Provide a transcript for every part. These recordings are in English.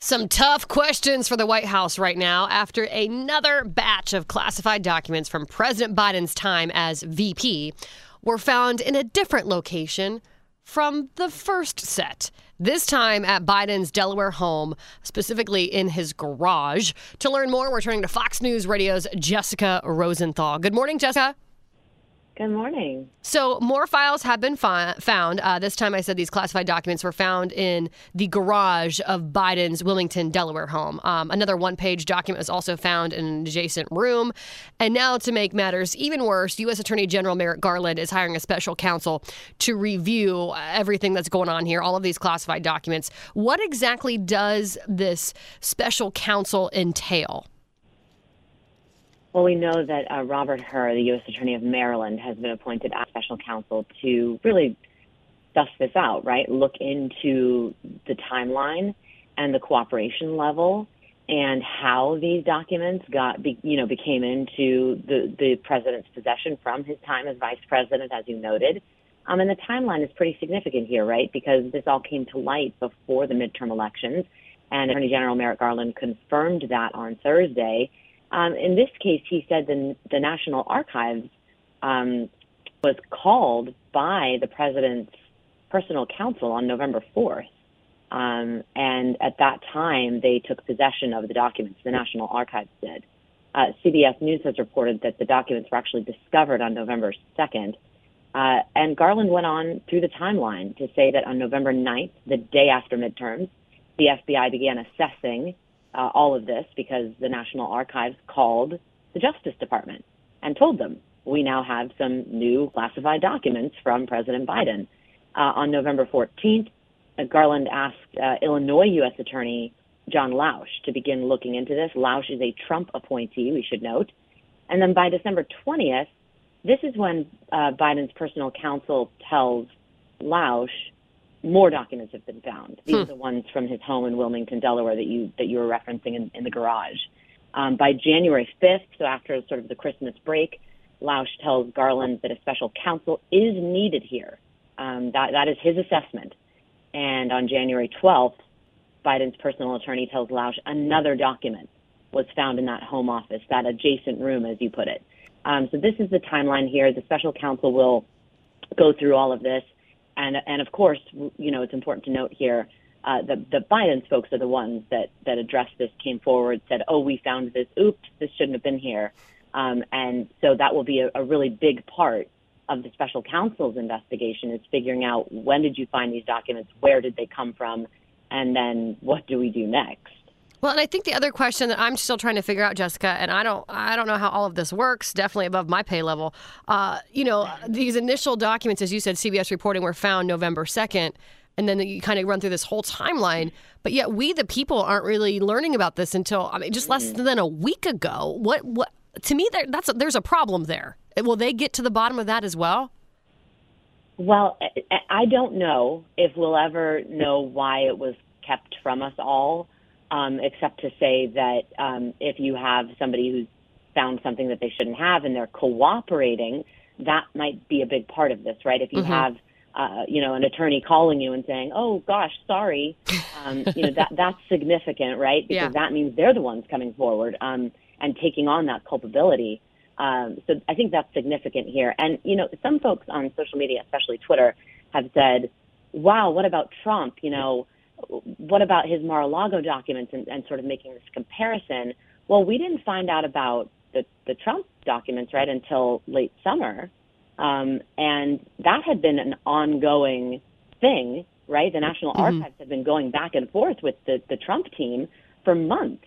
Some tough questions for the White House right now after another batch of classified documents from President Biden's time as VP were found in a different location from the first set. This time at Biden's Delaware home, specifically in his garage. To learn more, we're turning to Fox News Radio's Jessica Rosenthal. Good morning, Jessica. Good morning. So, more files have been fi- found. Uh, this time, I said these classified documents were found in the garage of Biden's Wilmington, Delaware home. Um, another one page document was also found in an adjacent room. And now, to make matters even worse, U.S. Attorney General Merrick Garland is hiring a special counsel to review everything that's going on here, all of these classified documents. What exactly does this special counsel entail? Well, we know that uh, Robert Hur, the U.S. Attorney of Maryland, has been appointed as special counsel to really suss this out, right? Look into the timeline and the cooperation level and how these documents got, be, you know, became into the, the president's possession from his time as vice president, as you noted. Um, and the timeline is pretty significant here, right? Because this all came to light before the midterm elections, and Attorney General Merrick Garland confirmed that on Thursday. Um, in this case, he said the, the National Archives um, was called by the president's personal counsel on November 4th. Um, and at that time, they took possession of the documents. The National Archives did. Uh, CBS News has reported that the documents were actually discovered on November 2nd. Uh, and Garland went on through the timeline to say that on November 9th, the day after midterms, the FBI began assessing uh, all of this because the National Archives called the Justice Department and told them we now have some new classified documents from President Biden. Uh, on November 14th, uh, Garland asked uh, Illinois U.S. Attorney John Lausch to begin looking into this. Lausch is a Trump appointee, we should note. And then by December 20th, this is when uh, Biden's personal counsel tells Lausch more documents have been found. These hmm. are the ones from his home in Wilmington, Delaware, that you that you were referencing in, in the garage. Um, by January 5th, so after sort of the Christmas break, Lausch tells Garland that a special counsel is needed here. Um, that that is his assessment. And on January 12th, Biden's personal attorney tells Lausch another document was found in that home office, that adjacent room, as you put it. Um, so this is the timeline here. The special counsel will go through all of this. And, and of course, you know, it's important to note here uh, the, the Biden's folks are the ones that, that addressed this, came forward, said, oh, we found this. Oops, this shouldn't have been here. Um, and so that will be a, a really big part of the special counsel's investigation is figuring out when did you find these documents, where did they come from, and then what do we do next. Well, and I think the other question that I'm still trying to figure out, Jessica, and I don't, I don't know how all of this works. Definitely above my pay level. Uh, you know, these initial documents, as you said, CBS reporting were found November second, and then you kind of run through this whole timeline. But yet, we the people aren't really learning about this until I mean, just less than a week ago. What, what? To me, there, that's a, there's a problem there. Will they get to the bottom of that as well? Well, I don't know if we'll ever know why it was kept from us all um, except to say that um, if you have somebody who's found something that they shouldn't have and they're cooperating, that might be a big part of this, right? If you mm-hmm. have uh, you know, an attorney calling you and saying, "Oh gosh, sorry," um, you know that that's significant, right? Because yeah. that means they're the ones coming forward um, and taking on that culpability. Um, so I think that's significant here. And you know, some folks on social media, especially Twitter, have said, "Wow, what about Trump?" You know, what about his Mar-a-Lago documents and, and sort of making this comparison? Well, we didn't find out about the, the Trump documents right until late summer. Um, and that had been an ongoing thing, right? The National mm-hmm. Archives had been going back and forth with the, the Trump team for months.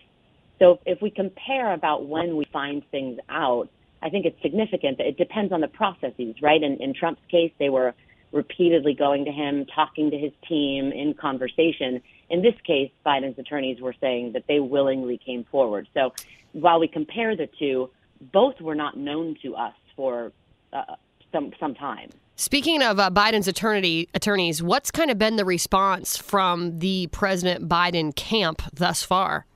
So if we compare about when we find things out, I think it's significant that it depends on the processes, right? In, in Trump's case, they were repeatedly going to him, talking to his team in conversation. In this case, Biden's attorneys were saying that they willingly came forward. So while we compare the two, both were not known to us for uh, some some time. Speaking of uh, Biden's attorney attorneys, what's kind of been the response from the President Biden camp thus far?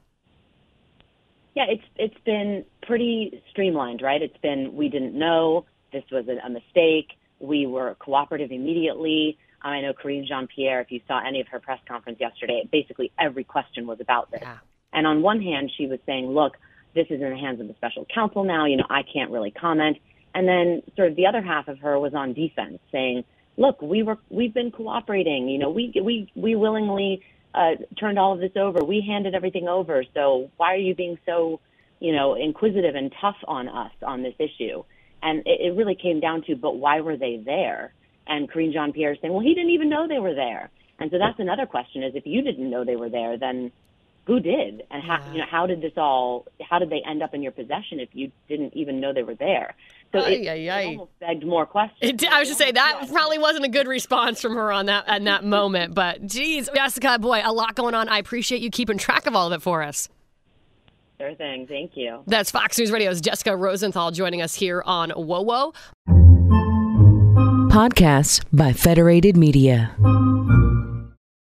Yeah, it's it's been pretty streamlined, right? It's been we didn't know this was a, a mistake we were cooperative immediately. I know Karine Jean Pierre, if you saw any of her press conference yesterday, basically every question was about this. Yeah. And on one hand, she was saying, look, this is in the hands of the special counsel now. You know, I can't really comment. And then sort of the other half of her was on defense saying, look, we were, we've been cooperating. You know, we, we, we willingly uh, turned all of this over. We handed everything over. So why are you being so, you know, inquisitive and tough on us on this issue? And it, it really came down to, but why were they there? And Karine Jean Pierre saying, well, he didn't even know they were there. And so that's another question is if you didn't know they were there, then who did? And how, Yeah. you know, how did this all, how did they end up in your possession if you didn't even know they were there? So it, Ay, ay, it almost begged more questions. It, I was just saying that Yeah. probably wasn't a good response from her on that in that moment. But geez, Jessica, boy, a lot going on. I appreciate you keeping track of all of it for us. Sure thing. Thank you. That's Fox News Radio's Jessica Rosenthal joining us here on WoWo. Podcasts by Federated Media.